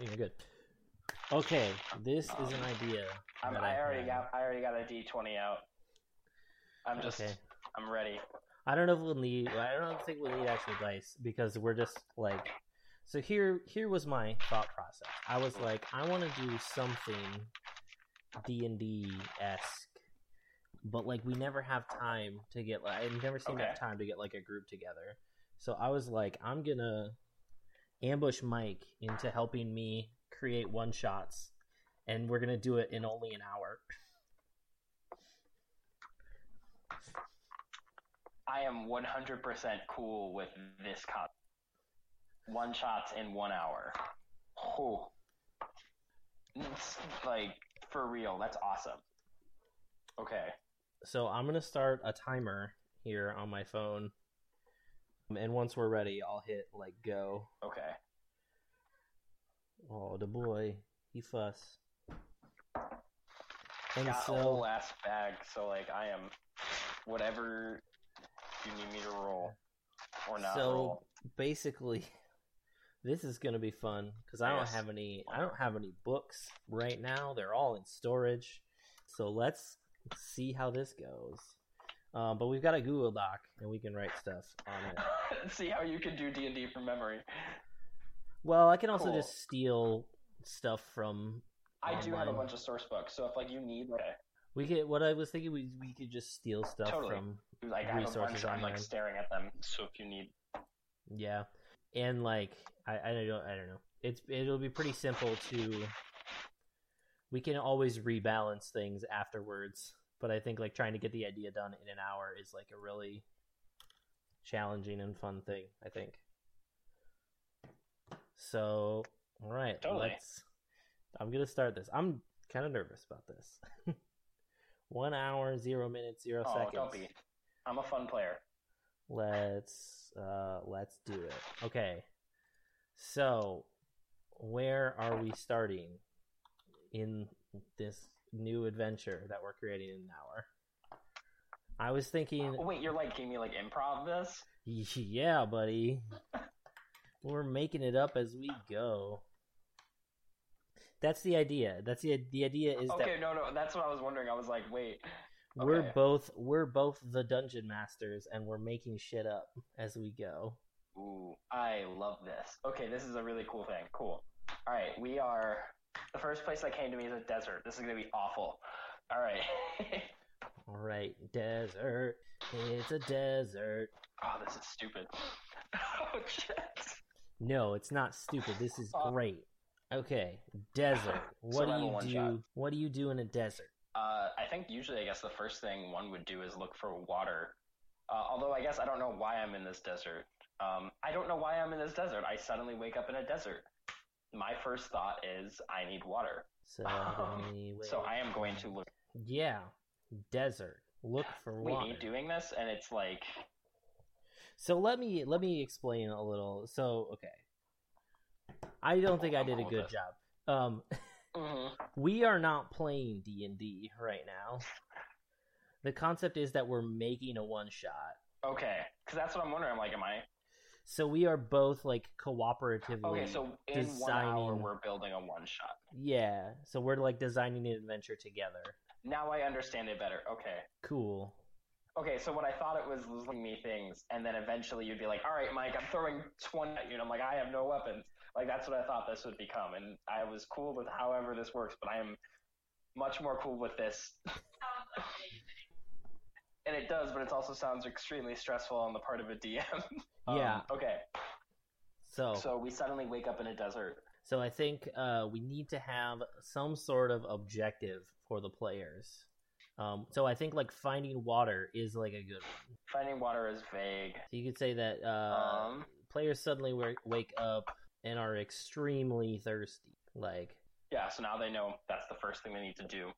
You're good. Okay, this is an um, idea. I'm, I already got I already got a D20 out. I'm just Okay. I'm ready. I don't know if we'll need. I don't think we'll need actual dice because we're just like. So here, here was my thought process. I was like, I want to do something D and D esque, but like we never have time to get. Like, I never seem to have time to get like a group together. So I was like, I'm gonna ambush Mike into helping me create one shots, and we're gonna do it in only an hour. I am 100% cool with this con. One shots in one hour. Oh. It's like for real. That's awesome. Okay. So I'm gonna start a timer here on my phone, and once we're ready, I'll hit like go. Okay. Oh, the boy, he fuss. And Got a so, whole ass bag, so like I am whatever you need me to roll or not so roll. basically, this is gonna be fun because I don't have any. I don't have any books right now. They're all in storage. So let's see how this goes. Um, but we've got a Google Doc, and we can write stuff on it. See how you can do D and D from memory. Well, I can also Cool. just steal stuff from I do have a bunch of source books, so if like you need like We could. What I was thinking, we we could just steal stuff Totally. from. like I Resources bunch, I'm like staring at them. So if you need, Yeah, and like I I don't I don't know. It's it'll be pretty simple to. We can always rebalance things afterwards, but I think like trying to get the idea done in an hour is like a really challenging and fun thing. I think. So, all right, Totally. let's. I'm gonna start this. I'm kind of nervous about this. One hour, zero minutes, zero oh, seconds. don't be. I'm a fun player. Let's uh let's do it. Okay. So, where are we starting in this new adventure that we're creating in an hour? I was thinking, Oh, wait, you're like giving me like improv this? yeah, buddy. We're making it up as we go. That's the idea. That's the the idea is Okay, that no, no, that's what I was wondering. I was like, wait, we're both we're both the dungeon masters and we're making shit up as we go. ooh, I love this. Okay, this is a really cool thing. Cool. All right, we are. The first place that came to me is a desert. This is gonna be awful. All right. All right, desert. It's a desert. oh, this is stupid. oh shit. No, it's not stupid. This is Uh, great. Okay, desert. What do you do? shot. What do you do in a desert? Uh, I think usually, I guess the first thing one would do is look for water. Uh, although I guess I don't know why I'm in this desert. Um, I don't know why I'm in this desert. I suddenly wake up in a desert. My first thought is I need water. Suddenly So I am going to look. Yeah, desert. Look for Wait, water. me doing this, and it's like So let me let me explain a little. So okay, I don't think I did a good job. Um, mhm. we are not playing D and D right now. The concept is that we're making a one shot. okay, because that's what I'm wondering. I'm like, am I So we are both like cooperatively. okay? So in one hour, we're building a one shot. Yeah, so we're like designing an adventure together. Now I understand it better. Okay. Cool. Okay, so what I thought it was was me things, and then eventually you'd be like, "All right, Mike, I'm throwing twenty at you," and I'm like, "I have no weapons." Like that's what I thought this would become, and I was cool with however this works, but I am much more cool with this. And it does, but it also sounds extremely stressful on the part of a DM. Um, Yeah. Okay. So, So we suddenly wake up in a desert. so I think uh, we need to have some sort of objective for the players. Um, so I think like finding water is like a good one. Finding water is vague. So you could say that uh, Um, players suddenly wa- wake up and are extremely thirsty. Like, Yeah, so now they know that's the first thing they need to do.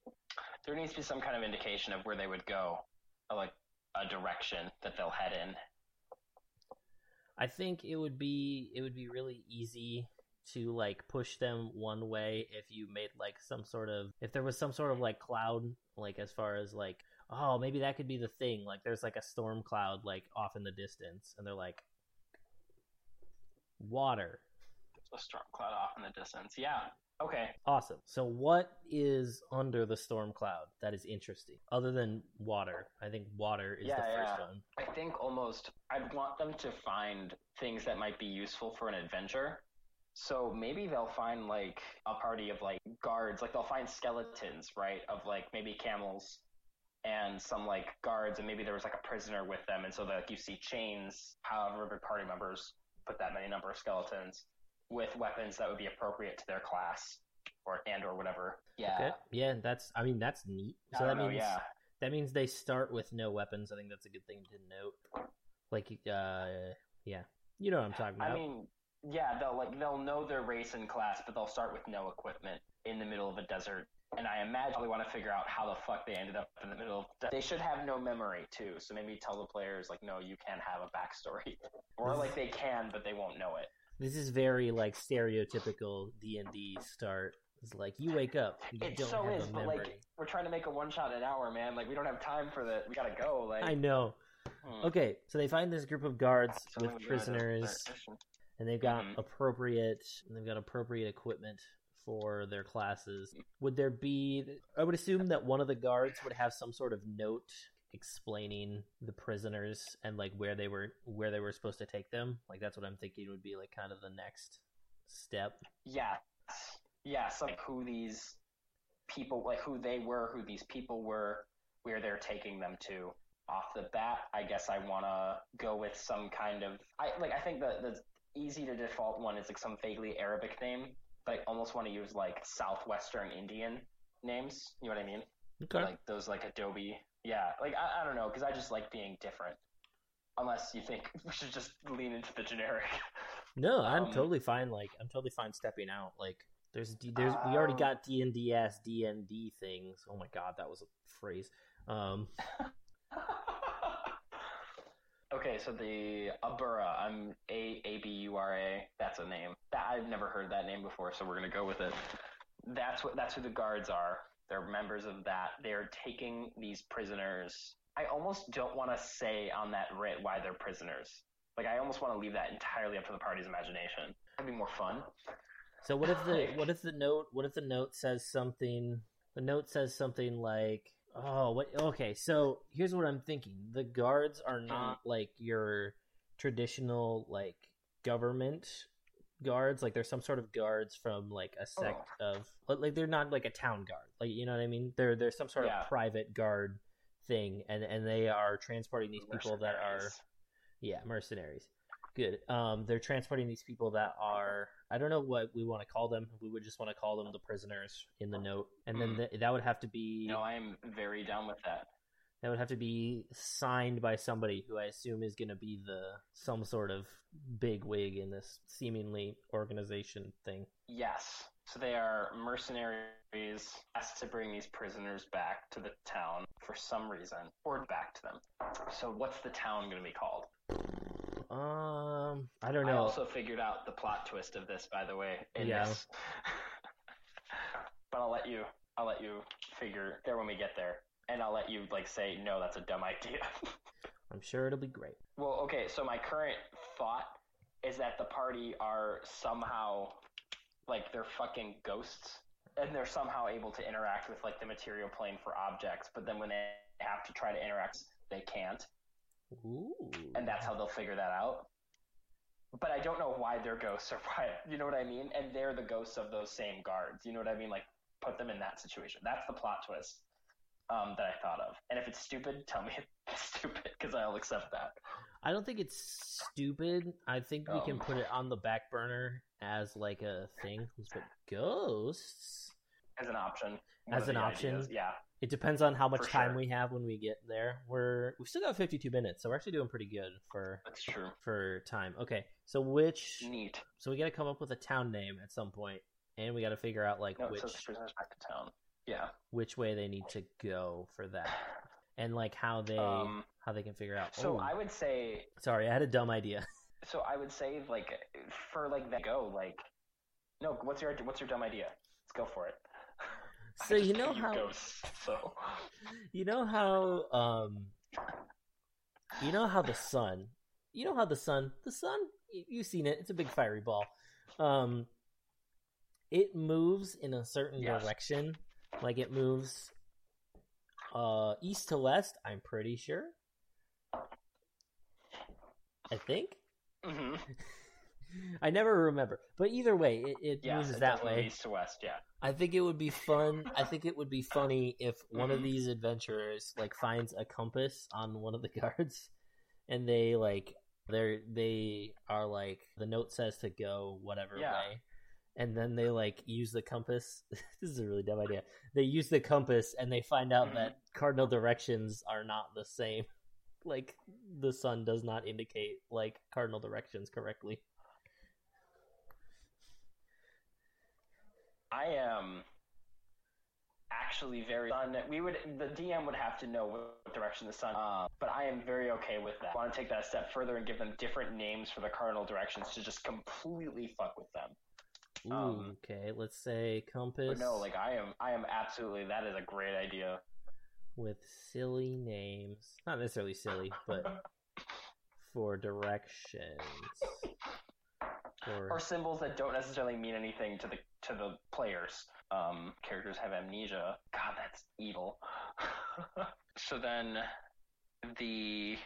There needs to be some kind of indication of where they would go, like a direction that they'll head in. I think it would be it would be really easy to like push them one way if you made like some sort of if there was some sort of like cloud like as far as like oh maybe that could be the thing like there's like a storm cloud like off in the distance and they're like water a storm cloud off in the distance. Yeah. Okay. Awesome. So, what is under the storm cloud that is interesting, other than water? I think water is Yeah, the first yeah. one. I think almost I'd want them to find things that might be useful for an adventure. So maybe they'll find like a party of like guards, like they'll find skeletons, right? Of like maybe camels and some like guards, and maybe there was like a prisoner with them, and so like you see chains, however party members put that many number of skeletons with weapons that would be appropriate to their class or and or whatever. Yeah. Okay. Yeah, that's. I mean, that's neat. So that know, means yeah. that means they start with no weapons. I think that's a good thing to note. Like, uh, yeah, you know what I'm talking about. I mean, yeah, they'll like they'll know their race and class, but they'll start with no equipment in the middle of a desert. And I imagine they want to figure out how the fuck they ended up in the middle. of They should have no memory too, so maybe tell the players like, no, you can't have a backstory, or like they can, but they won't know it. This is very like stereotypical D and D start. It's like you wake up, you It don't so have is, a but memory. like we're trying to make a one shot an hour, man. Like we don't have time for that. We gotta go. Like I know. hmm. Okay, so they find this group of guards with we gotta do. prisoners, and they've got Mhm. appropriate and they've got appropriate equipment for their classes. Would there be? I would assume that one of the guards would have some sort of note explaining the prisoners and like where they were where they were supposed to take them. Like that's what I'm thinking would be like kind of the next step. Yes. Yes, like who these people, like who they were, who these people were, where they're taking them to. Off the bat, I guess I want to go with some kind of, I like. I think the the easy to default one is like some vaguely Arabic name, but I almost want to use like southwestern Indian names. You know what I mean? Okay. Like those like Adobe. Yeah, like I, I don't know, because I just like being different. Unless you think we should just lean into the generic. no, I'm um, totally fine. Like I'm totally fine stepping out. Like there's there's we already Um, got D and D D and D things. Oh my god, that was a phrase. Um. okay, so the Abura, I'm A A B U R A. That's a name. That, I've never heard that name before, so we're gonna go with it. That's what. That's who the guards are. They're members of that. They're taking these prisoners. I almost don't want to say on that writ why they're prisoners. Like I almost want to leave that entirely up to the party's imagination. That'd be more fun. So what if the what if the note what if the note says something the note says something like oh what okay so here's what I'm thinking the guards are not uh-huh. like your traditional like government guards like they're some sort of guards from like a sect of like they're not like a town guard like you know what I mean they're they're some sort Yeah. of private guard thing and and they are transporting these people that are yeah, mercenaries. Good. Um, they're transporting these people that are I don't know what we want to call them. We would just want to call them the prisoners in the note, and then Mm. th- that would have to be No, I am very down with that. That would have to be signed by somebody who I assume is going to be the some sort of big wig in this seemingly organization thing. Yes. So they are mercenaries asked to bring these prisoners back to the town for some reason, or back to them. So what's the town going to be called? Um, I don't know. I also figured out the plot twist of this, by the way. Yeah. But I'll let you. I'll let you figure there when we get there, and I'll let you like say no. That's a dumb idea. I'm sure it'll be great. Well, okay, so my current thought is that the party are somehow like they're fucking ghosts and they're somehow able to interact with like the material plane for objects, but then when they have to try to interact, they can't, Ooh. and that's how they'll figure that out. But I don't know why they're ghosts or why, you know what I mean? And they're the ghosts of those same guards. You know what I mean? Like put them in that situation. That's the plot twist um, that I thought of. And if it's stupid, tell me it's stupid because I'll accept that. I don't think it's stupid. I think we can Um. put it on the back burner as like a thing. Let's put ghosts. as an option. As an option? ideas, Yeah. It depends on how much For time sure. we have when we get there. We're we've still got 52 minutes, so we're actually doing pretty good for That's true. for time. Okay, so which Neat. so we got to come up with a town name at some point, and we got to figure out like No, which prisoners back to town. Yeah. which way they need to go for that, and like how they Um, how they can figure out. so oh, I would say, sorry, I had a dumb idea. so I would say, like, for like that go, like, no. What's your what's your dumb idea? Let's go for it. So you know how ghosts, so you know how um you know how the sun you know how the sun the sun you, you've seen it it's a big fiery ball Um, it moves in a certain Yes. direction. Like it moves uh east to west, I'm pretty sure. I think. hmm I never remember. But either way, it, it Yes, moves it that way. east to west. Yeah. I think it would be fun. I think it would be funny if one of Mhm. these adventurers like finds a compass on one of the guards, and they like they're they are like the note says to go whatever Yeah. way, and then they like use the compass. this is a really dumb idea. They use the compass and they find out Mhm. that cardinal directions are not the same. Like the sun does not indicate like cardinal directions correctly. I am actually very sun. We would the DM would have to know what direction the sun. Uh, but I am very okay with that. I want to take that a step further and give them different names for the cardinal directions to just completely fuck with them. Ooh, Um, okay, let's say compass. No, like I am, I am absolutely. That is a great idea. with silly names. Not necessarily silly, but for directions. or For symbols that don't necessarily mean anything to the to the players. Um, characters have amnesia. God, that's evil. so then, the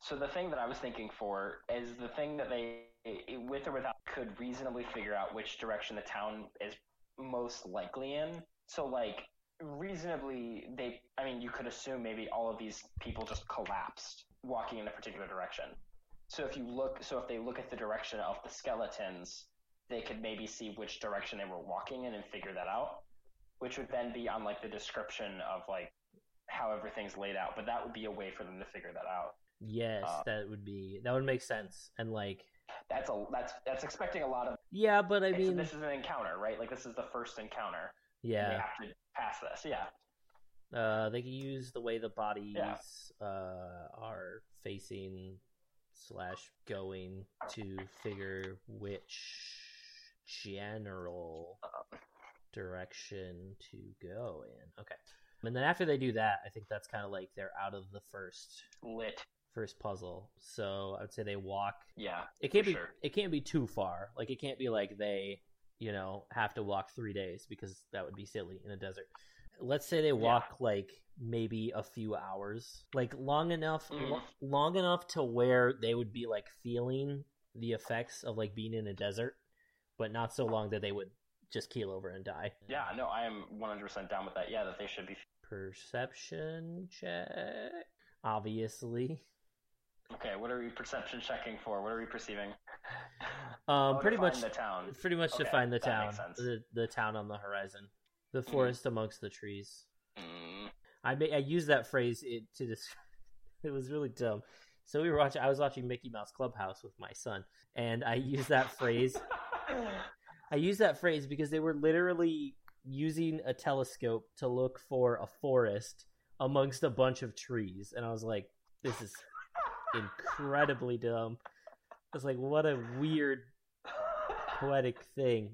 so the thing that I was thinking for is the thing that they, with or without, could reasonably figure out which direction the town is most likely in. So like reasonably, they. I mean, you could assume maybe all of these people just collapsed walking in a particular direction. So if you look, so if they look at the direction of the skeletons, they could maybe see which direction they were walking in and figure that out, which would then be on like the description of like how everything's laid out. But that would be a way for them to figure that out. yes, Uh, that would be that would make sense. And like, That's a that's that's expecting a lot of. yeah, but I mean, this is an encounter, right? Like this is the first encounter. And they yeah, have to pass this. Yeah. uh, they can use the way the bodies Yeah. uh are facing slash going to figure which general direction to go in. Okay. And then after they do that, I think that's kind of like they're out of the first lit. First puzzle. So I would say they walk. Yeah. It can't be sure. it can't be too far. Like it can't be like they, you know, have to walk 3 days because that would be silly in a desert. Let's say they walk like maybe a few hours. Like long enough Mhm. lo- long enough to where they would be like feeling the effects of like being in a desert, but not so long that they would just keel over and die. Yeah. No, I am 100% down with that. Yeah, that they should be. Perception check. Obviously. Okay. What are we perception checking for? What are we perceiving? Um, Oh, pretty much the town. pretty much Okay, define the that town the, the town on the horizon the Mhm. forest amongst the trees Mm, i ma- i used that phrase it, to describe it was really dumb so we were watching i was watching mickey mouse clubhouse with my son and i used that phrase i used that phrase because they were literally using a telescope to look for a forest amongst a bunch of trees and i was like this is incredibly dumb i was like what a weird poetic thing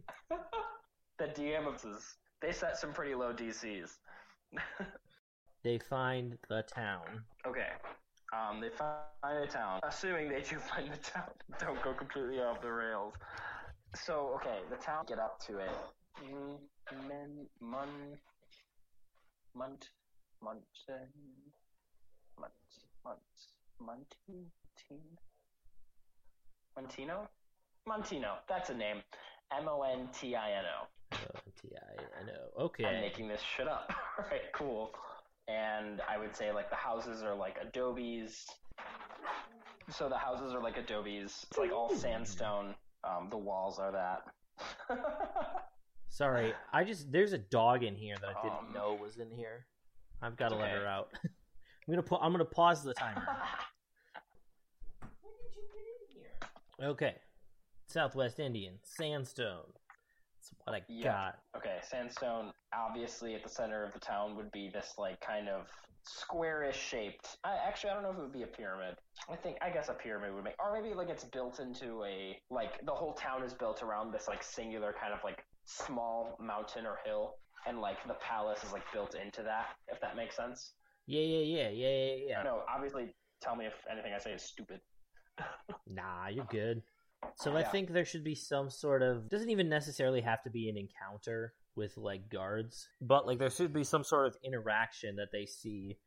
the DM of this, they set some pretty low DCs. they find the town okay. Um, they find a town. Assuming they do find the town. Don't go completely off the rails. So, okay, the town, get up to it. Men, mun, munt, munten, munt, munt, muntin, Montino? Montino. That's a name. M O N T I N O. O-T-I-N-O. Okay. I'm making this shit up. Alright, cool. And I would say like the houses are like adobes. So the houses are like adobes. It's like all sandstone. Um, the walls are that. Sorry, I just there's a dog in here that I didn't Um, know was in here. I've got to it's let her out. I'm gonna pa- I'm gonna pause the timer. Okay. Southwest Indian sandstone. That's what I Yeah. got. okay, sandstone. Obviously, at the center of the town would be this like kind of squarish shaped. I actually I don't know if it would be a pyramid. I think I guess a pyramid would make, or maybe like it's built into a like the whole town is built around this like singular kind of like small mountain or hill, and like the palace is like built into that. If that makes sense. Yeah, yeah, yeah, yeah, yeah, yeah. No, obviously, tell me if anything I say is stupid. Nah, you're good. So I Yeah. think there should be some sort of doesn't even necessarily have to be an encounter with like guards, but like there should be some sort of interaction that they see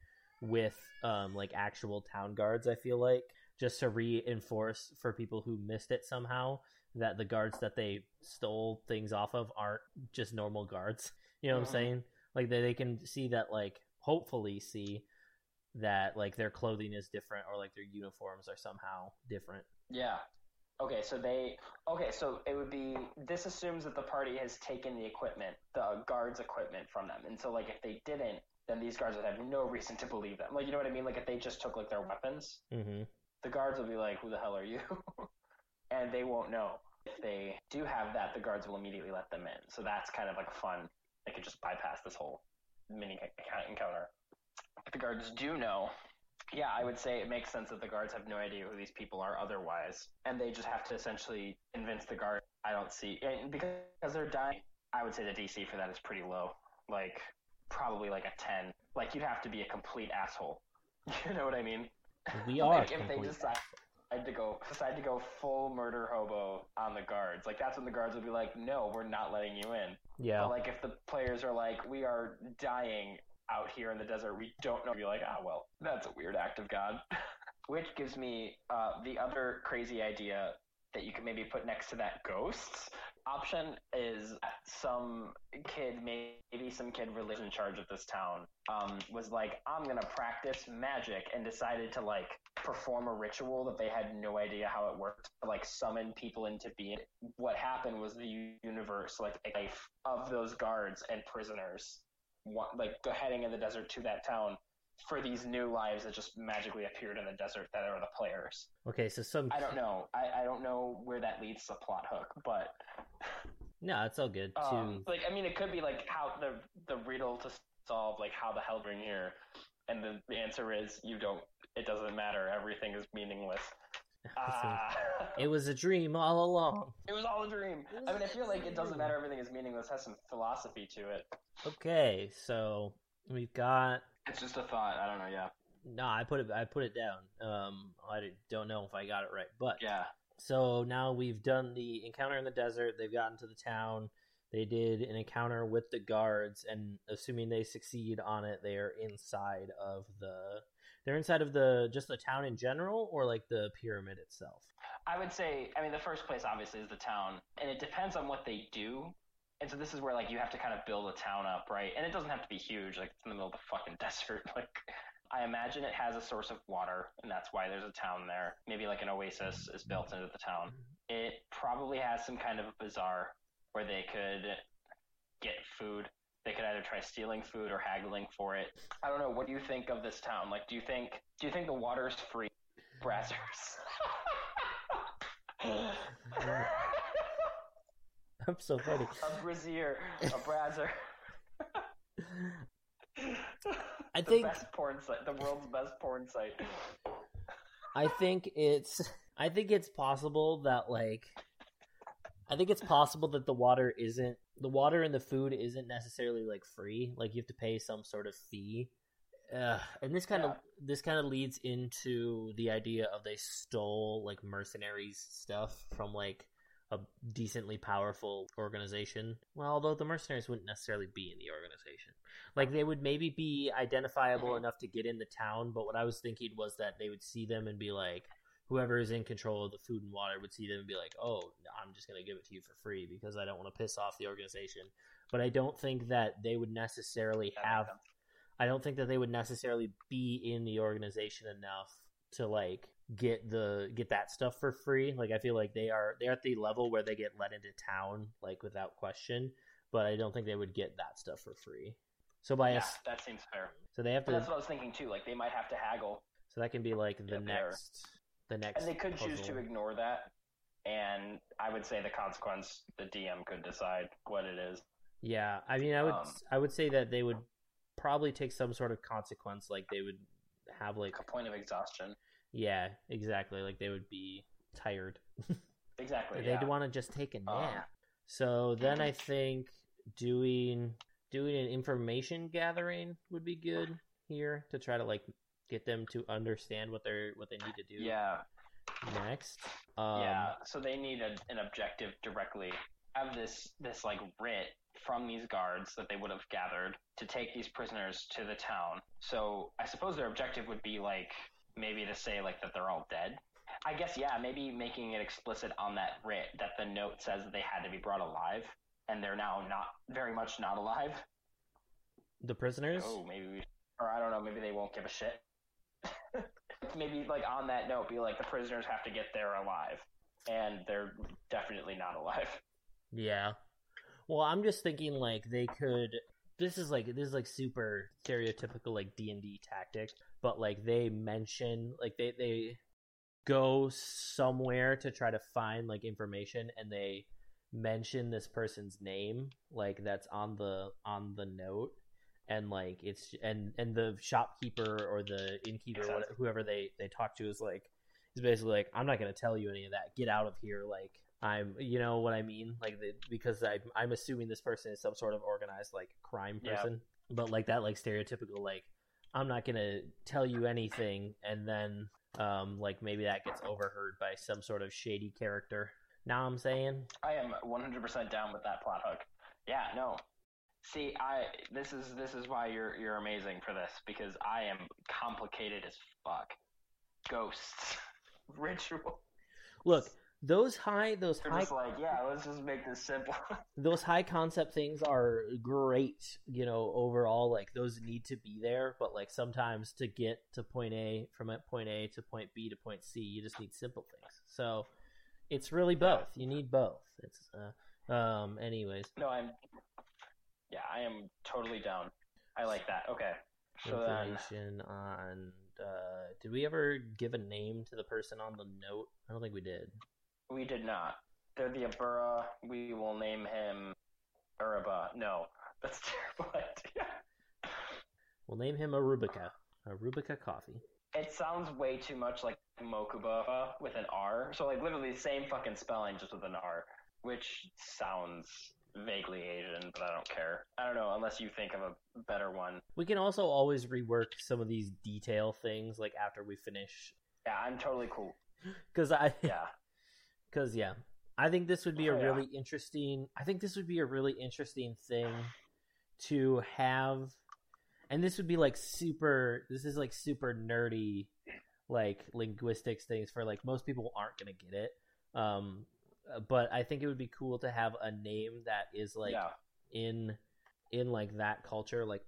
with um like actual town guards, I feel like, just to reinforce for people who missed it somehow that the guards that they stole things off of aren't just normal guards. You know what Mhm. I'm saying? Like they, they can see that like hopefully see that like their clothing is different or like their uniforms are somehow different. Yeah. Okay, so they okay, so it would be this assumes that the party has taken the equipment, the guards' equipment from them. And so like if they didn't, then these guards would have no reason to believe them. Like you know what I mean? Like if they just took like their weapons, Mm-hmm. the guards will be like, Who the hell are you? and they won't know. If they do have that, the guards will immediately let them in. So that's kind of like a fun. They could just bypass this whole mini encounter. If the guards do know, yeah, I would say it makes sense that the guards have no idea who these people are otherwise, and they just have to essentially convince the guard. I don't see, and because they're dying, I would say the DC for that is pretty low, like probably like a ten. Like you'd have to be a complete asshole. You know what I mean? We are like if they decide to go decide to go full murder hobo on the guards, like that's when the guards would be like, no, we're not letting you in. Yeah. But like if the players are like, we are dying out here in the desert, we don't know. You're like, ah, well, that's a weird act of God. Which gives me uh, the other crazy idea that you can maybe put next to that ghosts option is some kid, maybe some kid really in charge of this town, um, was like, I'm gonna practice magic and decided to like perform a ritual that they had no idea how it worked, to, like summon people into being. What happened was the universe, like life of those guards and prisoners, wa- like go- heading in the desert to that town for these new lives that just magically appeared in the desert that are the players. Okay, so some I don't know. I, I don't know where that leads to plot hook, but No, it's all good. um, to like I mean, it could be like how the the riddle to solve, like how the hell bring here, and the, the answer is you don't. It doesn't matter. Everything is meaningless. Ah. it was a dream all along. it was all a dream. I mean, I feel like it doesn't matter. Everything is meaningless. Has some philosophy to it. Okay, so we've got It's just a thought. I don't know. Yeah. no, I put it I put it down. Um I don't know if I got it right, but Yeah. So now we've done the encounter in the desert. They've gotten to the town. They did an encounter with the guards, and assuming they succeed on it, they are inside of the. They're inside of the just the town in general, or like the pyramid itself. I would say, I mean, the first place obviously is the town, and it depends on what they do. And so this is where like you have to kind of build a town up, right? And it doesn't have to be huge, like it's in the middle of the fucking desert. Like, I imagine it has a source of water, and that's why there's a town there. Maybe like an oasis is built into the town. It probably has some kind of a bazaar where they could get food. They could either try stealing food or haggling for it. I don't know. What do you think of this town? Like, do you think do you think the water's free? Brazzers. I'm so funny. a brazier, a brazzer. I the think- best porn site, the world's best porn site. I think it's I think it's possible that like I think it's possible that the water isn't the water and the food isn't necessarily like free. Like you have to pay some sort of fee. Uh, and this kind of this kind of leads into the idea of they stole like mercenaries stuff from like a decently powerful organization. Well, although the mercenaries wouldn't necessarily be in the organization. Like they would maybe be identifiable Mhm. enough to get in the town, but what I was thinking was that they would see them and be like whoever is in control of the food and water would see them and be like, "Oh, I'm just going to give it to you for free because I don't want to piss off the organization." But I don't think that they would necessarily have. I don't think that they would necessarily be in the organization enough to like get the get that stuff for free. Like I feel like they are they're at the level where they get let into town like without question, but I don't think they would get that stuff for free. So by Yeah, us, that seems fair. so they have But to that's what I was thinking too. Like they might have to haggle, so that can be like the next the next and they could choose to ignore that. And I would say the consequence, the DM could decide what it is. Yeah, I mean, I would Um, I would say that they would probably take some sort of consequence, like they would have like Like a point of exhaustion. yeah, exactly, like they would be tired. Exactly. They'd yeah. want to just take a nap. Um, so then I think doing doing an information gathering would be good here to try to like get them to understand what they're what they need to do. Yeah. next. Um, yeah, so they need a, an objective directly. Have this this like writ from these guards that they would have gathered to take these prisoners to the town. So I suppose their objective would be like maybe to say like that they're all dead. I guess yeah, maybe making it explicit on that writ that the note says that they had to be brought alive and they're now not very much not alive. The prisoners. Oh, maybe we, or I don't know, maybe they won't give a shit. Maybe like on that note, be like the prisoners have to get there alive, and they're definitely not alive. Yeah. Well, I'm just thinking like they could. This is like this is like super stereotypical like D and D tactic, but like they mention like they they go somewhere to try to find like information, and they mention this person's name like that's on the on the note and like it's and and the shopkeeper or the innkeeper or whatever, whoever they they talk to is like is basically like i'm not going to tell you any of that. Get out of here. Like i'm you know what i mean? Like the, because I, i'm assuming this person is some sort of organized like crime Yeah. person. But like that like stereotypical like i'm not going to tell you anything and then um like maybe that gets overheard by some sort of shady character. Now i'm saying? I am 100% down with that plot hook. Yeah, no. See, I this is this is why you're you're amazing for this because I am complicated as fuck. Ghosts, ritual. look those high those They're high just like, yeah, let's just make this simple. those high concept things are great you know overall like those need to be there but like sometimes to get to point a from point a to point b to point c you just need simple things so it's really both you need both it's uh um anyways no, I'm. Yeah, I am totally down. I like that. Okay, so then on uh did we ever give a name to the person on the note i don't think we did we did not. They're the Abura. We will name him Uraba. No, that's terrible idea. we'll name him arubica arubica coffee It sounds way too much like Mokuba with an R. So like literally the same fucking spelling just with an R, which sounds vaguely Asian, but I don't care. I don't know unless you think of a better one. we can also always rework some of these detail things like after we finish Yeah, I'm totally cool. because i Yeah. Because yeah, I think this would be a Oh, yeah. really interesting. I think this would be a really interesting thing to have, and this would be like super. This is like super nerdy, like linguistics things for like most people aren't gonna get it. Um, but I think it would be cool to have a name that is like yeah. in in like that culture like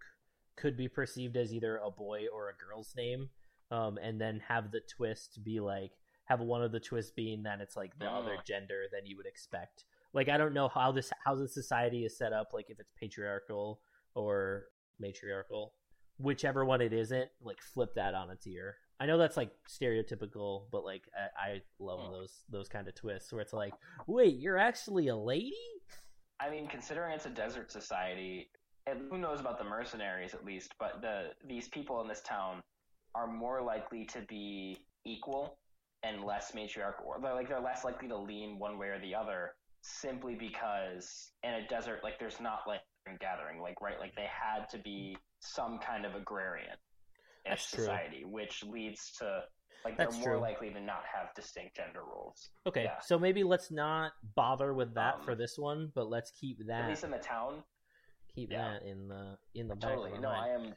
could be perceived as either a boy or a girl's name um and then have the twist be like have one of the twists being that it's like the other Oh. gender than you would expect like i don't know how this how the society is set up like if it's patriarchal or matriarchal whichever one it isn't like flip that on its ear i know that's like stereotypical but like i, I love Hmm. those those kind of twists where it's like wait you're actually a lady I mean, considering it's a desert society, and who knows about the mercenaries at least, but the these people in this town are more likely to be equal and less matriarchal. Or they're like they're less likely to lean one way or the other, simply because in a desert, like there's not like a gathering, like right, like they had to be some kind of agrarian That's true. society, which leads to like That's they're more true. likely to not have distinct gender roles. Okay, Yeah. so maybe let's not bother with that Um, for this one, but let's keep that At least in the town, keep yeah. that in the in the back Totally. No, mind. I am.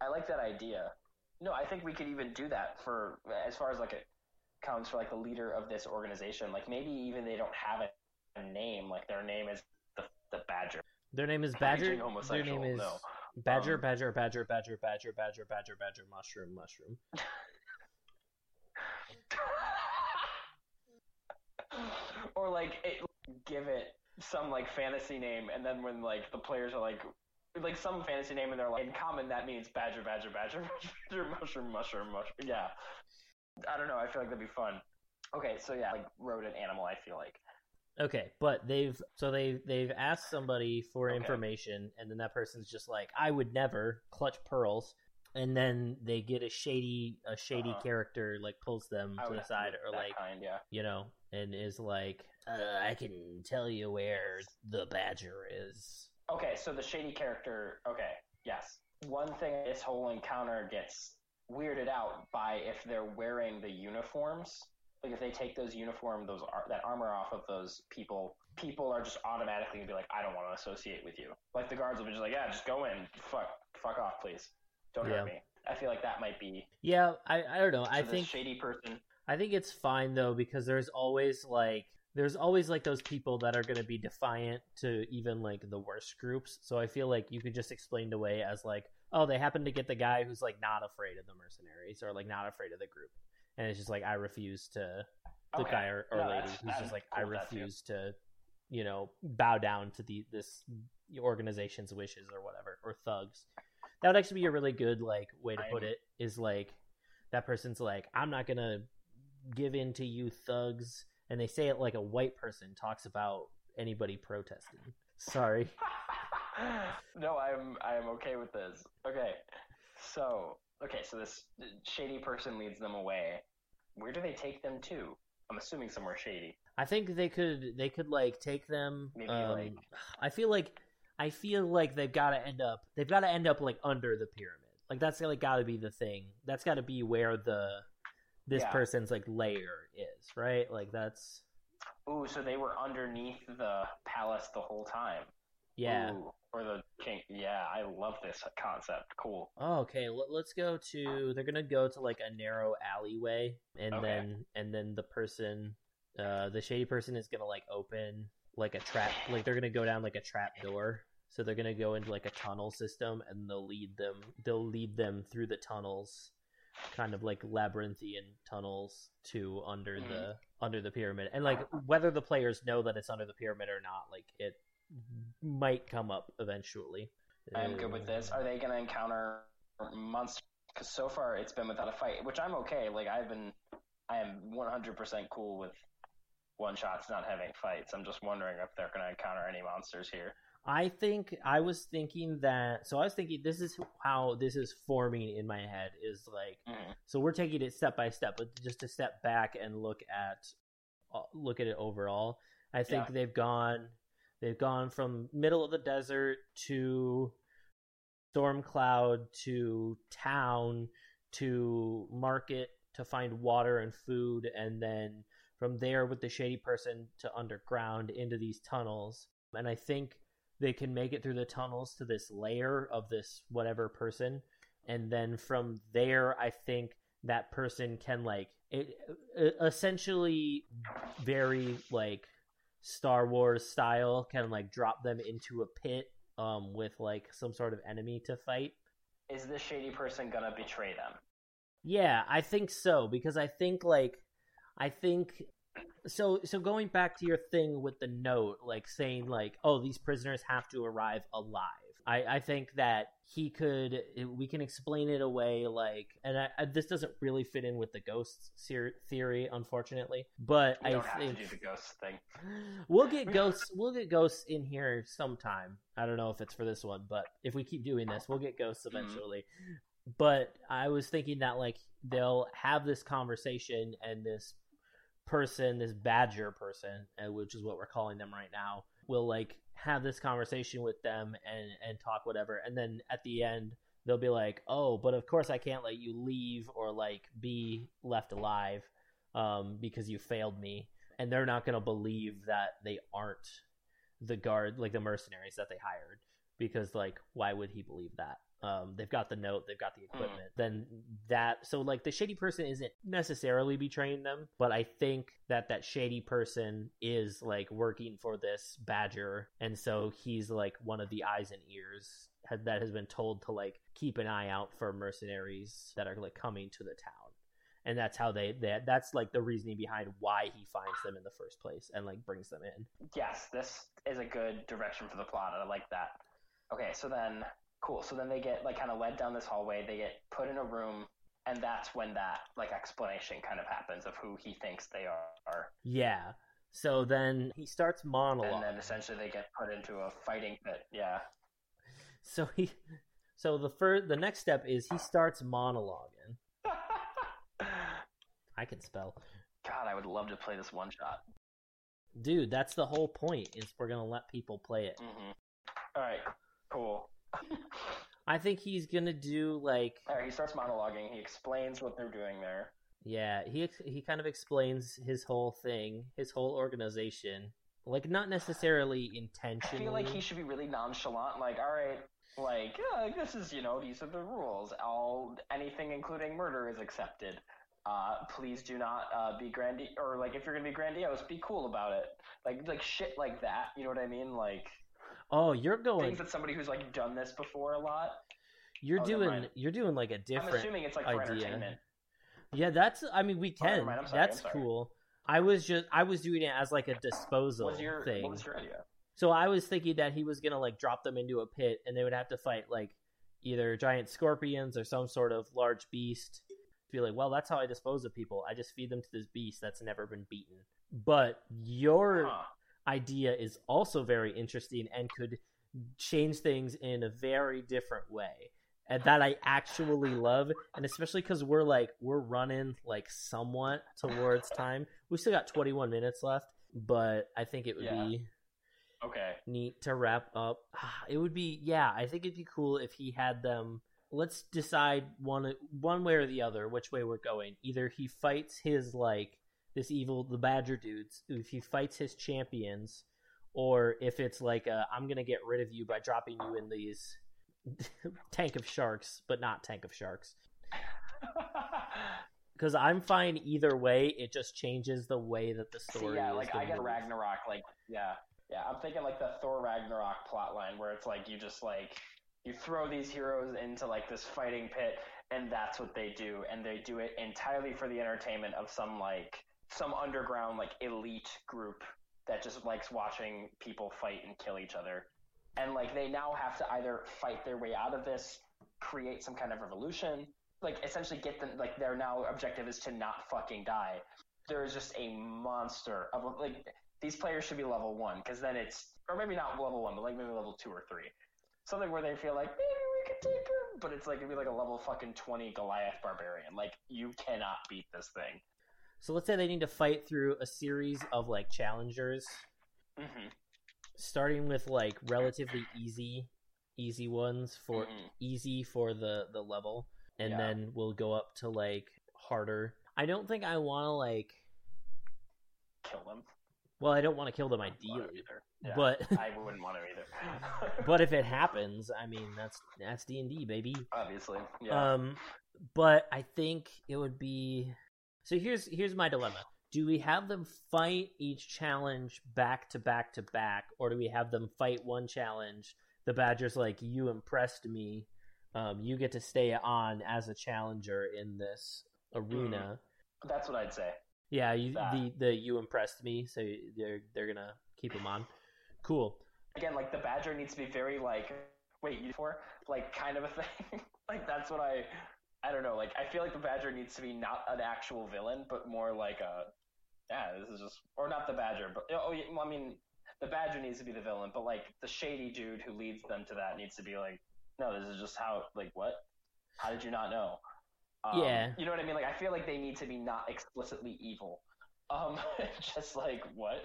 I like that idea. No, I think we could even do that for as far as like it counts for like the leader of this organization. Like maybe even they don't have a, a name. Like their name is the the Badger. Their name is Badger. Their name is no. Badger, Um, Badger, Badger, Badger, Badger, Badger, Badger, Badger, Mushroom, Mushroom. or like it, give it some like fantasy name, and then when like the players are like. Like some fantasy name, and they're like in common. That means badger, badger, badger, badger, mushroom, mushroom, mushroom. Yeah, I don't know. I feel like that'd be fun. Okay, so yeah, like rodent animal. I feel like Okay, but they've so they they've asked somebody for Okay. information, and then that person's just like, "I would never clutch pearls," and then they get a shady a shady Uh-huh. character like pulls them I to the side, or like kind, yeah. you know, and is like, uh, "I can tell you where the badger is." Okay, so the shady character. Okay, yes. One thing this whole encounter gets weirded out by if they're wearing the uniforms like if they take those uniform, those ar- that armor off of those people, people are just automatically gonna be like, I don't want to associate with you. Like the guards will be just like, yeah, just go in, fuck, fuck off, please, don't Yeah. hurt me. I feel like that might be Yeah, I I don't know. I think shady person. I think it's fine though because there's always like there's always like those people that are going to be defiant to even like the worst groups. So I feel like you could just explain it away as like, oh, they happen to get the guy who's like not afraid of the mercenaries or like not afraid of the group, and it's just like I refuse to the Okay. guy or, or No, lady who's just like cool I with that, too. refuse to, you know, bow down to the this organization's wishes or whatever or thugs. That would actually be a really good like way to put I'm- it. Is like that person's like I'm not gonna give in to you thugs, and they say it like a white person talks about anybody protesting. Sorry. no, I'm I'm okay with this. Okay, so okay, so this shady person leads them away. Where do they take them to? I'm assuming somewhere shady. I think they could they could like take them. Maybe, um, like- I feel like I feel like they've got to end up they've got to end up like under the pyramid. Like that's like got to be the thing. That's got to be where the this Yeah. person's like layer is, right? Like that's Ooh, so they were underneath the palace the whole time. yeah. Ooh, or the king. Yeah, I love this concept. Cool. Oh, okay. Let, let's go to. They're gonna go to like a narrow alleyway, and Okay. then and then the person, uh, the shady person is gonna like open like a trap. Like they're gonna go down like a trap door. So they're gonna go into like a tunnel system, and they'll lead them. They'll lead them through the tunnels, kind of like labyrinthian tunnels to under Mhm. the under the pyramid. And like whether the players know that it's under the pyramid or not, like it might come up eventually. I'm good with this. Are they going to encounter monsters? Because so far it's been without a fight, which I'm okay. Like I've been, I am 100% cool with one shots not having fights. I'm just wondering if they're going to encounter any monsters here. I think I was thinking that. So I was thinking this is how this is forming in my head is like. Mhm. So we're taking it step by step, but just to step back and look at uh, look at it overall. I think Yeah. they've gone they've gone from middle of the desert to storm cloud to town to market to find water and food and then from there with the shady person to underground into these tunnels. And i think they can make it through the tunnels to this layer of this whatever person. And then from there i think that person can like it, essentially very like star wars style can like drop them into a pit um with like some sort of enemy to fight Is this shady person to betray them? yeah, I think so because I think like I think so so going back to your thing with the note like saying like oh these prisoners have to arrive alive. I I think that he could we can explain it away like and I, I, this doesn't really fit in with the ghost ser- theory unfortunately, but I think do the ghost thing. we'll get ghosts we'll get ghosts in here sometime i don't know if it's for this one but if we keep doing this we'll get ghosts Mhm. eventually but i was thinking that like they'll have this conversation and this person this badger person uh, which is what we're calling them right now will like have this conversation with them and and talk whatever. And then at the end they'll be like oh but of course i can't let you leave or like be left alive um because you failed me. And they're not going to believe that they aren't the guard like the mercenaries that they hired because like why would he believe that um they've got the note they've got the equipment then that so like the shady person isn't necessarily betraying them but i think that that shady person is like working for this badger and so he's like one of the eyes and ears that has been told to like keep an eye out for mercenaries that are like coming to the town and that's how they that that's like the reasoning behind why he finds them in the first place and like brings them in Yes, this is a good direction for the plot. I like that. Okay, so then cool. So then they get like kind of led down this hallway. They get put in a room, and that's when that like explanation kind of happens of who he thinks they are. yeah so then he starts monologue And then essentially they get put into a fighting pit. Yeah. so he so the first the next step is he starts monologuing i can spell God, I would love to play this one shot. dude that's the whole point is we're gonna let people play it hmm All right, cool. I think he's gonna do like All right, he starts monologuing. He explains what they're doing there. Yeah, he he kind of explains his whole thing, his whole organization, like not necessarily intentionally. I feel like he should be really nonchalant, like, all right, like uh, this is you know these are the rules. All anything including murder is accepted. Uh, please do not uh, be grandi or like if you're gonna be grandiose, be cool about it. Like like shit like that. You know what I mean? Like oh, you're going. things that somebody who's like done this before a lot. You're Oh, doing. You're doing like a I'm different. assuming it's like for entertainment. Yeah, that's. I mean, we Oh, can. I'm sorry, that's cool. I was just. I was doing it as like a disposal What your thing. what was your idea? So I was thinking that he was gonna like drop them into a pit, and they would have to fight like either giant scorpions or some sort of large beast. Be like, well, that's how I dispose of people. I just feed them to this beast that's never been beaten. But your Huh. Idea is also very interesting and could change things in a very different way. And that I actually love, and especially because we're like we're running like somewhat towards time. We still got 21 minutes left, but I think it would Yeah. be Okay. neat to wrap up. It would be yeah, I think it'd be cool if he had them. Let's decide one one way or the other which way we're going. Either he fights his like this evil the Badger dudes, if he fights his champions, or if it's like i I'm gonna get rid of you by dropping you in these tank of sharks, but not tank of sharks. Because I'm fine either way. It just changes the way that the story yeah, like I get move. Ragnarok, like yeah, yeah. I'm thinking like the Thor Ragnarok plotline where it's like you just like you throw these heroes into like this fighting pit, and that's what they do, and they do it entirely for the entertainment of some like some underground like elite group that just likes watching people fight and kill each other, and like they now have to either fight their way out of this, create some kind of revolution, like essentially get them like their now objective is to not fucking die there is just a monster of like these players should be level one because then it's or maybe not level one, but like maybe level two or three, something where they feel like maybe we could take her, but it's like it'd be like a level fucking twenty Goliath barbarian. Like you cannot beat this thing. So let's say they need to fight through a series of like challengers, hmm starting with like relatively easy, easy ones for Mhm. easy for the the level, and Yeah. then we'll go up to like harder. I don't think I want to like. Kill them. Well, I don't want to kill them ideally, either. Yeah, but I wouldn't want to either. but if it happens, I mean that's that's D and D, baby. obviously, yeah. Um, but I think it would be. So here's here's my dilemma: Do we have them fight each challenge back to back to back, or do we have them fight one challenge? The Badger's like, "You impressed me. Um, you get to stay on as a challenger in this arena." That's what I'd say. Yeah, you, the the you impressed me, so they're they're gonna keep him on. Cool. Again, like the Badger needs to be very like, wait, you for like kind of a thing. like that's what I, I don't know. Like I feel like the Badger needs to be not an actual villain, but more like a, yeah, this is just, or not the Badger, but oh, yeah, well, I mean, the Badger needs to be the villain, but like the shady dude who leads them to that needs to be like, no, this is just how, like what? How did you not know? Um, Yeah. You know what I mean? Like I feel like they need to be not explicitly evil. Um, just like what?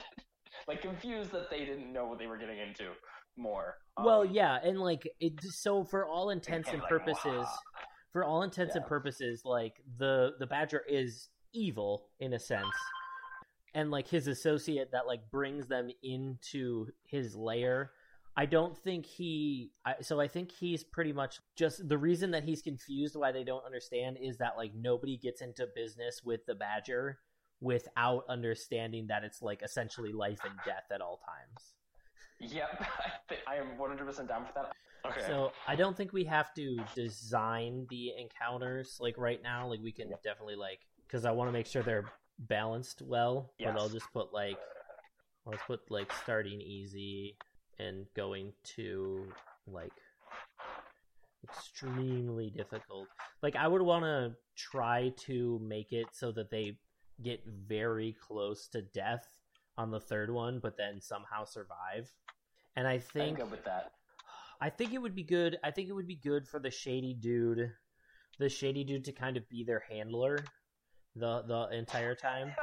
like confused that they didn't know what they were getting into more. Um, Well, yeah, and like it. So for all intents and and purposes, "Wah." For all intents and purposes, like the the Badger is evil in a sense, and like his associate that like brings them into his lair. I don't think he. I, so I think he's pretty much just the reason that he's confused why they don't understand is that like nobody gets into business with the Badger without understanding that it's like essentially life and death at all times. Yep, I am 100% down for that. Okay. So I don't think we have to design the encounters like right now. Like we can definitely like because I want to make sure they're balanced well. But I'll just put like let's put like starting easy and going to like extremely difficult. Like I would want to try to make it so that they get very close to death on the third one, but then somehow survive. And I think I'm good with that. I think it would be good. I think it would be good for the shady dude, the shady dude to kind of be their handler the the entire time.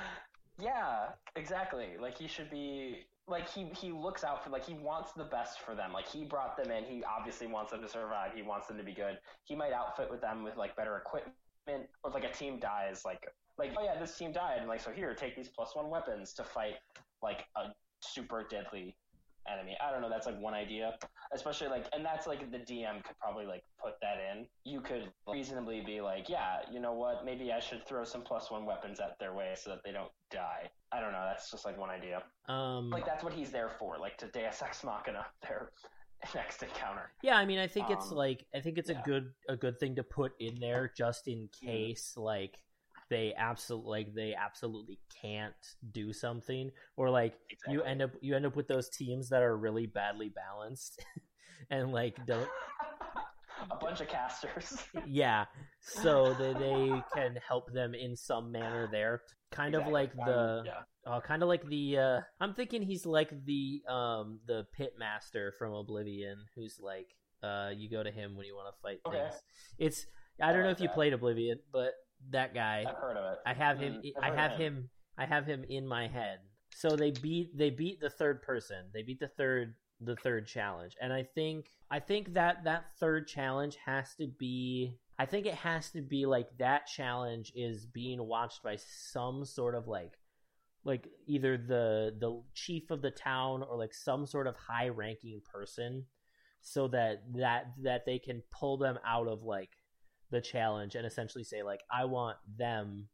yeah, exactly. Like he should be like he he looks out for like he wants the best for them. Like he brought them in. He obviously wants them to survive. He wants them to be good. He might outfit with them with like better equipment or like a team dies, like like oh yeah, this team died, and like so here, take these plus one weapons to fight like a super deadly enemy. I don't know. That's like one idea, especially like, and that's like the DM could probably like put that in. You could reasonably be like, yeah, you know what? Maybe I should throw some plus one weapons at their way so that they don't die. I don't know. That's just like one idea. Um, Like that's what he's there for, like to Deus Ex Machina their next encounter. yeah, I mean, I think it's Um, like I think it's yeah. a good a good thing to put in there just in case like they absolutely like they absolutely can't do something or like you end up you end up with those teams that are really badly balanced and like don't a bunch of casters. yeah so they, they can help them in some manner there kind of Exactly. like Um, the yeah. uh, kind of like the uh i'm thinking he's like the um the pit master from oblivion who's like uh you go to him when you want to fight Okay. things it's i I don't know like if you played oblivion but that guy. I've heard of it. i have him Mm, i have him. i have him in my head. So they beat they beat the third person. They beat the third the third challenge. And i think i think that that third challenge has to be i think it has to be like that challenge is being watched by some sort of like like either the the chief of the town or like some sort of high ranking person so that that that they can pull them out of like the challenge and essentially say like i want them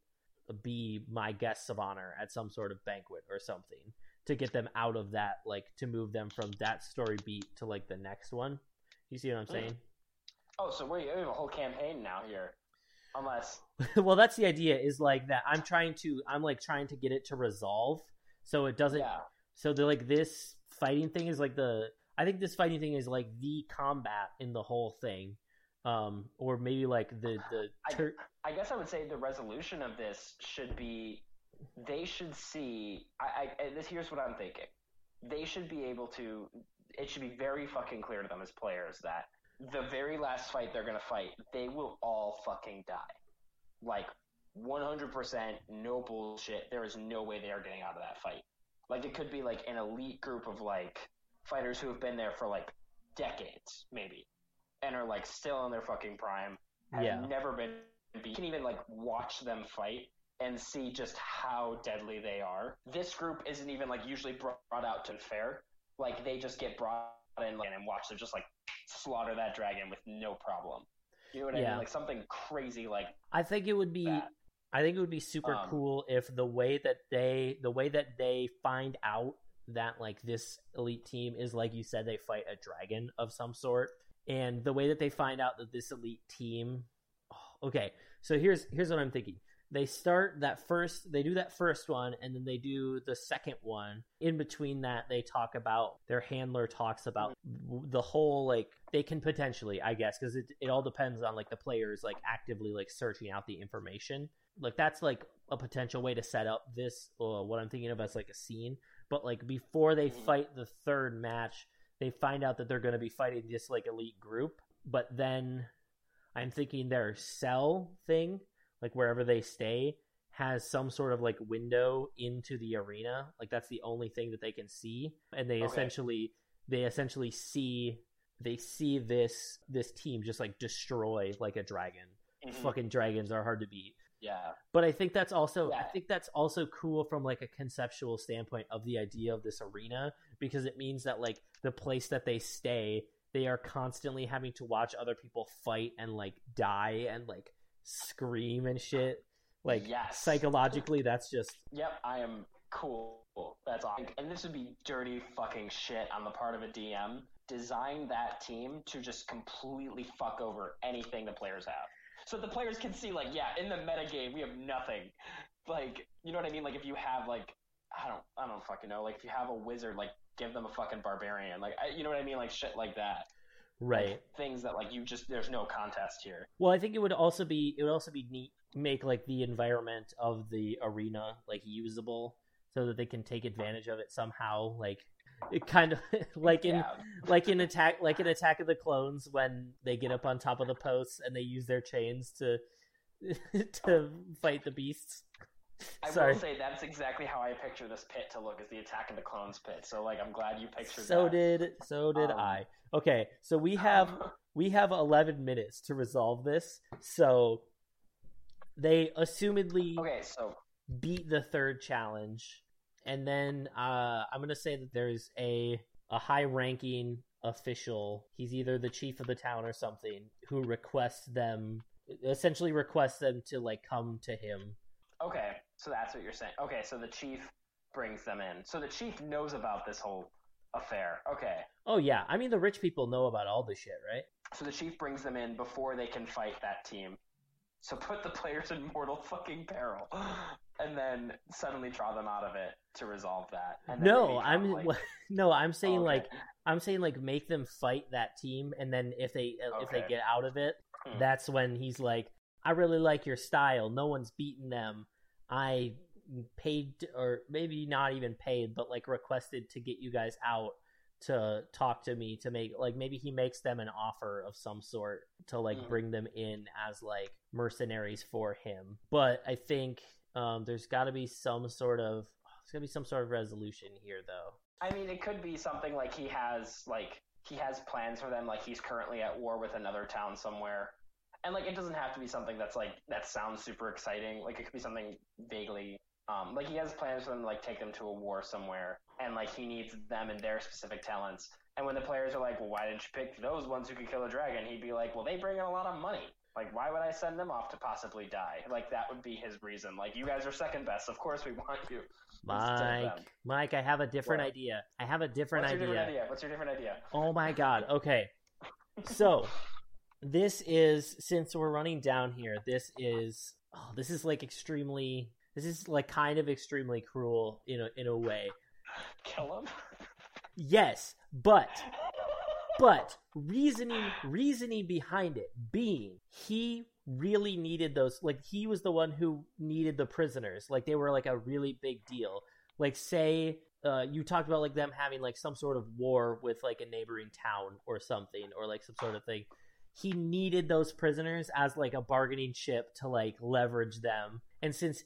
be my guests of honor at some sort of banquet or something to get them out of that like to move them from that story beat to like the next one you see what i'm Mm. saying Oh, so we have a whole campaign now here. Unless well that's the idea is like that i'm trying to i'm like trying to get it to resolve so it doesn't yeah. so the like this fighting thing is like the i think this fighting thing is like the combat in the whole thing um or maybe like the the I- I guess I would say the resolution of this should be they should see. I, I this here's what I'm thinking. They should be able to. It should be very fucking clear to them as players that the very last fight they're gonna fight, they will all fucking die. Like 100%, no bullshit. There is no way they are getting out of that fight. Like it could be like an elite group of like fighters who have been there for like decades, maybe, and are like still in their fucking prime have Yeah. never been you can even like watch them fight and see just how deadly they are. This group isn't even like usually brought out to fair. Like they just get brought in like, and watch them just like slaughter that dragon with no problem. You know what I mean? Like something crazy like i think it would be that. I think it would be super Um, cool if the way that they the way that they find out that like this elite team is like you said they fight a dragon of some sort and the way that they find out that this elite team oh, okay so here's here's what I'm thinking. They start that first they do that first one and then they do the second one. In between that they talk about their handler talks about the whole like they can potentially i guess because it, it all depends on like the players like actively like searching out the information. Like that's like a potential way to set up this uh, what i'm thinking of as like a scene. But like before they Mhm. fight the third match they find out that they're going to be fighting this like elite group but then i'm thinking their cell thing like wherever they stay has some sort of like window into the arena like that's the only thing that they can see and they Okay. essentially they essentially see they see this this team just like destroy like a dragon Mhm. fucking dragons are hard to beat Yeah. but i think that's also i think that's also cool from like a conceptual standpoint of the idea of this arena because it means that like the place that they stay they are constantly having to watch other people fight and like die and like scream and shit like Yes. psychologically that's just Yep, I am cool. That's awesome. And this would be dirty fucking shit on the part of a DM. Design that team to just completely fuck over anything the players have. So the players can see, like, yeah, in the meta game we have nothing. Like, you know what I mean? Like, if you have, like, I don't, I don't fucking know. Like, if you have a wizard, like, give them a fucking barbarian. Like, I, you know what I mean? Like, shit like that. right Like, things that, like, you just, there's no contest here. Well, I think it would also be it would also be neat make like the environment of the arena like usable so that they can take advantage of it somehow. Like it kind of like in Yeah. like in attack like in Attack of the Clones when they get up on top of the posts and they use their chains to to fight the beasts. I Sorry. will say that's exactly how I picture this pit to look, is the Attack of the Clones pit. So, like, I'm glad you pictured So that. did so did Um, I. Okay, so we have we have 11 minutes to resolve this. So they assumedly Okay, so beat the third challenge, and then uh, I'm gonna say that there's a a high ranking official. He's either the chief of the town or something who requests them, essentially requests them to like come to him. okay, so that's what you're saying. Okay, so the chief brings them in. So the chief knows about this whole affair. Okay. Oh yeah, I mean the rich people know about all this shit, right? So the chief brings them in before they can fight that team. So put the players in mortal fucking peril, and then suddenly draw them out of it to resolve that. And No, I'm like- no, I'm saying Oh, okay. like I'm saying like make them fight that team, and then if they if they get out of it, Hmm. that's when he's like, I really like your style. No one's beaten them. I paid, or maybe not even paid, but like requested to get you guys out to talk to me to make like maybe he makes them an offer of some sort to like Mm. bring them in as like mercenaries for him. But I think um, there's got to be some sort of there's got to be some sort of resolution here though. I mean, it could be something like he has like he has plans for them, like he's currently at war with another town somewhere, and like it doesn't have to be something that's like that sounds super exciting. Like it could be something vaguely. Um, like he has plans for them to like take them to a war somewhere, and like he needs them and their specific talents. And when the players are like, "Well, why didn't you pick those ones who could kill a dragon?" He'd be like, "Well, they bring in a lot of money. Like, why would I send them off to possibly die? Like that would be his reason. Like, you guys are second best. Of course we want you." instead of them. Mike, Mike, I have a different What? idea. I have a different idea. What's your idea. different idea? What's your different idea? Oh my god. Okay. So this is since we're running down here, this is oh, this is like extremely this is like kind of extremely cruel in a in a way. Kill him? Yes, but but reasoning reasoning behind it being he really needed those like he was the one who needed the prisoners like they were like a really big deal like say uh, you talked about like them having like some sort of war with like a neighboring town or something or like some sort of thing he needed those prisoners as like a bargaining chip to like leverage them and since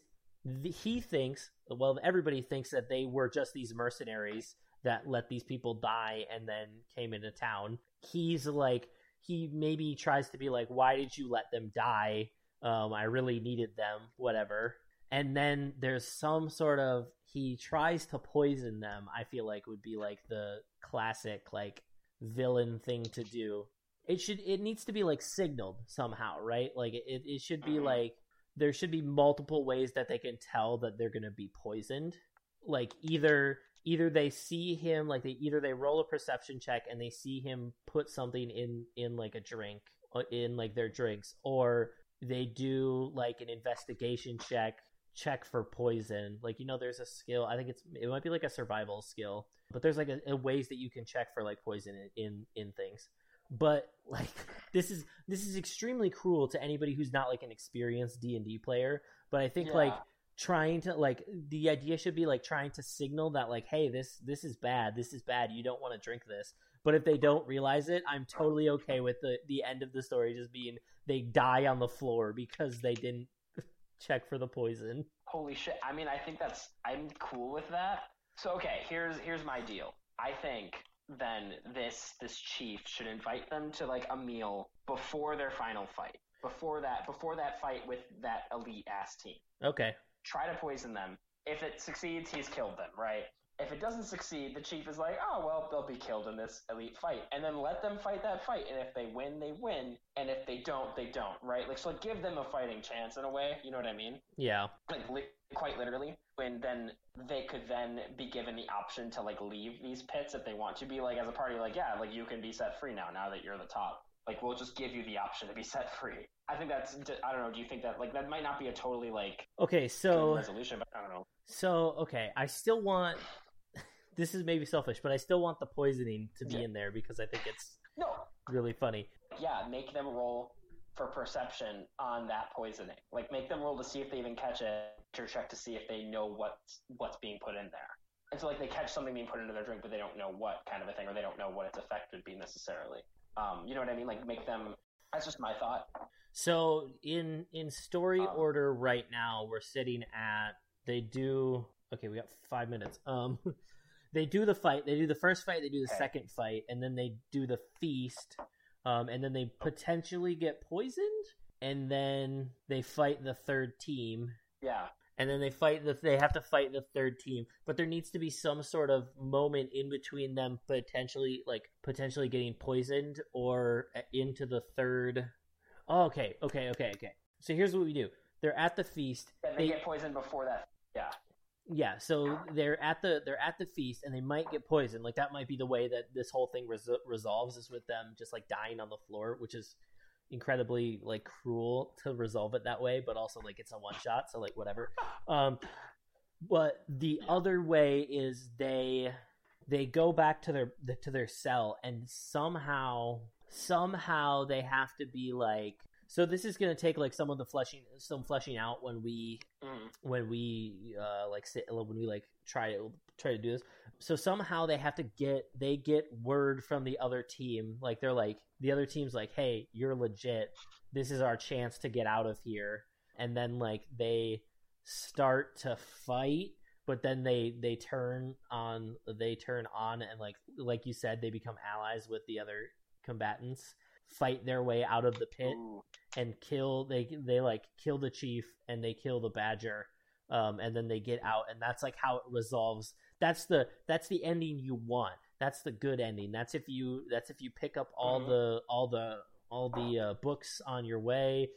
th- he thinks well everybody thinks that they were just these mercenaries that let these people die and then came into town. He's like he maybe tries to be like, why did you let them die? Um, I really needed them, whatever. And then there's some sort of he tries to poison them. I feel like would be like the classic like villain thing to do. It should it needs to be like signaled somehow, right? Like it it should be Mhm. like there should be multiple ways that they can tell that they're going to be poisoned. Like either either they see him like they either they roll a perception check and they see him put something in in like a drink uh, in like their drinks or they do like an investigation check check for poison like you know there's a skill i think it's it might be like a survival skill but there's like a, a ways that you can check for like poison in, in in things but like this is this is extremely cruel to anybody who's not like an experienced d&d player but i think like trying to like the idea should be like trying to signal that like hey this this is bad this is bad you don't want to drink this but if they don't realize it i'm totally okay with the the end of the story just being they die on the floor because they didn't check for the poison Holy shit. I mean, I think that's I'm cool with that. So okay, here's here's my deal. I think then this this chief should invite them to like a meal before their final fight. Before that before that fight with that elite ass team. okay Try to poison them. If it succeeds, he's killed them, right? If it doesn't succeed, the chief is like, oh well, they'll be killed in this elite fight, and then let them fight that fight. And if they win, they win, and if they don't, they don't, right? Like so, like, give them a fighting chance in a way. You know what I mean? yeah like li- quite literally when then they could then be given the option to like leave these pits if they want to be like as a party like yeah like you can be set free now now that you're the top. Like we'll just give you the option to be set free. I think that's i don't know do you think that like that might not be a totally like okay so resolution but i don't know. so okay i still want this is maybe selfish but i still want the poisoning to be Okay. in there because i think it's no. really funny. Yeah make them roll for perception on that poisoning like make them roll to see if they even catch it or check to see if they know what's what's being put in there and so like they catch something being put into their drink but they don't know what kind of a thing or they don't know what its effect would be necessarily um, you know what i mean like make them that's just my thought So in in story Um, order right now, we're sitting at they do okay. We got five minutes. Um, they do the fight. They do the first fight. They do the Okay. second fight, and then they do the feast. Um, and then they potentially get poisoned. and then they fight the third team, Yeah. and then they fight the they have to fight the third team but there needs to be some sort of moment in between them potentially like potentially getting poisoned or into the third oh, okay okay okay okay so here's what we do they're at the feast Yeah, they They- get poisoned before that. Yeah. Yeah so they're at the they're at the feast and they might get poisoned. Like that might be the way that this whole thing res- resolves is with them just like dying on the floor which is incredibly like cruel to resolve it that way but also like it's a one shot so like whatever. Um but the other way is they they go back to their to their cell and somehow somehow they have to be like so this is going to take like some of the fleshing some fleshing out when we Mm. when we uh like sit when we like try to try to do this. So somehow they have to get they get word from the other team. Like they're like the other team's like hey you're legit. This is our chance to get out of here. And then like they start to fight but then they they turn on they turn on and like like you said they become allies with the other combatants fight their way out of the pit Ooh. and kill they they like kill the chief and they kill the badger um and then they get out and that's like how it resolves that's the that's the ending you want that's the good ending that's if you that's if you pick up all Mhm. the all the all the uh, books on your way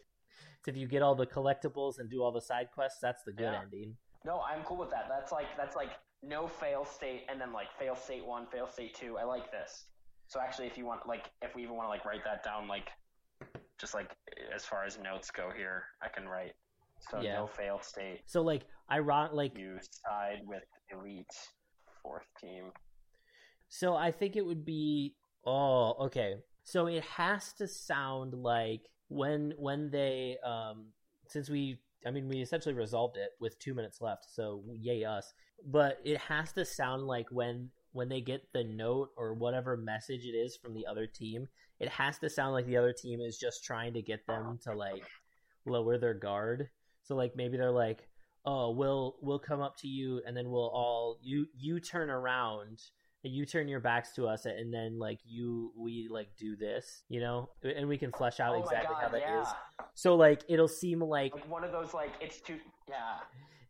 it's if you get all the collectibles and do all the side quests that's the good Yeah. ending No, I'm cool with that. That's like that's like no fail state and then like fail state one, fail state two. I like this. So actually, if you want, like, if we even want to like write that down, like, just like as far as notes go here, I can write. So Yeah. no fail state. so like iron like You side with elite fourth team. So I think it would be oh okay. So it has to sound like when when they um since we I mean we essentially resolved it with 2 minutes left. So yay us. But it has to sound like when when they get the note or whatever message it is from the other team, it has to sound like the other team is just trying to get them to like lower their guard. So like maybe they're like, "Oh, we'll we'll come up to you and then we'll all you you turn around and you turn your backs to us and then like you we like do this, you know? And we can flesh out oh exactly God, how that is. yeah. So like it'll seem like Like one of those like it's too yeah.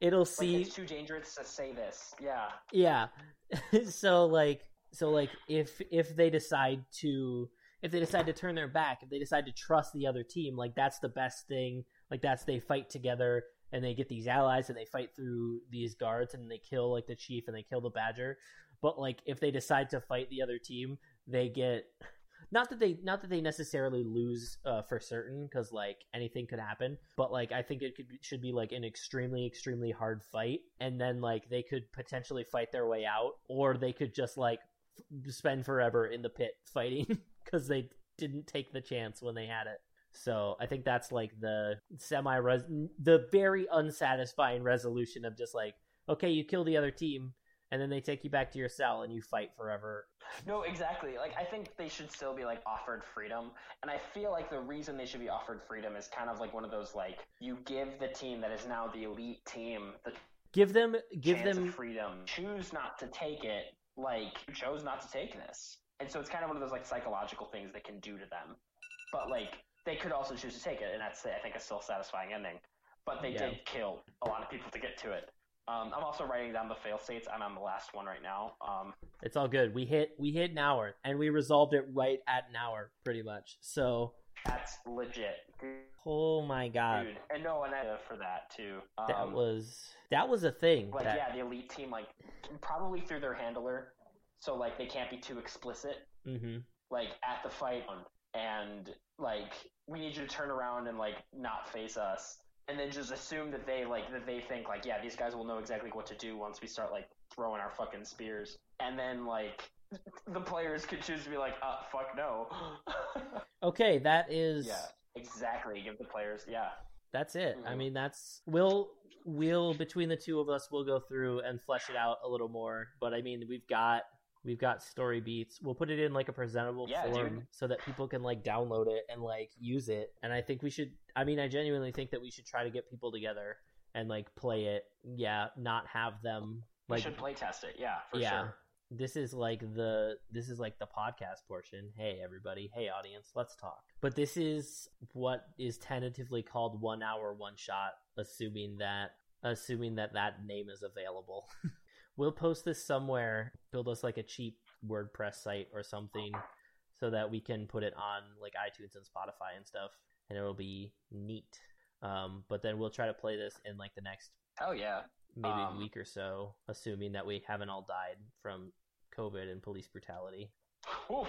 It'll Like see it's too dangerous to say this. Yeah. yeah so like so like if if they decide to if they decide to turn their back if they decide to trust the other team like that's the best thing like that's they fight together and they get these allies and they fight through these guards and they kill like the chief and they kill the badger but like if they decide to fight the other team they get not that they not that they necessarily lose uh, for certain because like anything could happen but like i think it could should be like an extremely extremely hard fight and then like they could potentially fight their way out or they could just like f- spend forever in the pit fighting because they didn't take the chance when they had it. So i think that's like the semi res the very unsatisfying resolution of just like okay you kill the other team and then they take you back to your cell and you fight forever No, exactly. Like I think they should still be like offered freedom, and I feel like the reason they should be offered freedom is kind of like one of those like you give the team that is now the elite team the give them give them freedom. Choose not to take it. Like you chose not to take this, and so it's kind of one of those like psychological things they can do to them. But like they could also choose to take it, and that's I think a still satisfying ending. But they Yeah. did kill a lot of people to get to it. Um, I'm also writing down the fail states. I'm on the last one right now. Um, It's all good. We hit we hit an hour and we resolved it right at an hour, pretty much. So, that's legit. oh my god, Dude, and no, and I for that too. Um, that was that was a thing. like that, yeah, the elite team like probably through their handler, so like they can't be too explicit. hmm Like at the fight, and like we need you to turn around and like not face us, and then just assume that they like that they think like yeah, these guys will know exactly what to do once we start like throwing our fucking spears, and then like the players could choose to be like, uh, fuck no. Okay, that is yeah, exactly. Give the players yeah. that's it. I Mhm. mean, that's we'll we'll between the two of us we'll go through and flesh it out a little more. But I mean, we've got we've got story beats. We'll put it in like a presentable Yeah, form dude. so that people can like download it and like use it. And I think we should. I mean, I genuinely think that we should try to get people together and like play it. Yeah, not have them We should play test it. Yeah, for yeah. sure. this is like the this is like the podcast portion. Hey everybody, hey audience, let's talk. But this is what is tentatively called one hour one shot, assuming that assuming that that name is available. we'll post this somewhere. Build us like a cheap WordPress site or something, so that we can put it on like iTunes and Spotify and stuff, and it'll be neat. Um, but then we'll try to play this in like the next Oh yeah. maybe Um, week or so, assuming that we haven't all died from COVID and police brutality. Oof.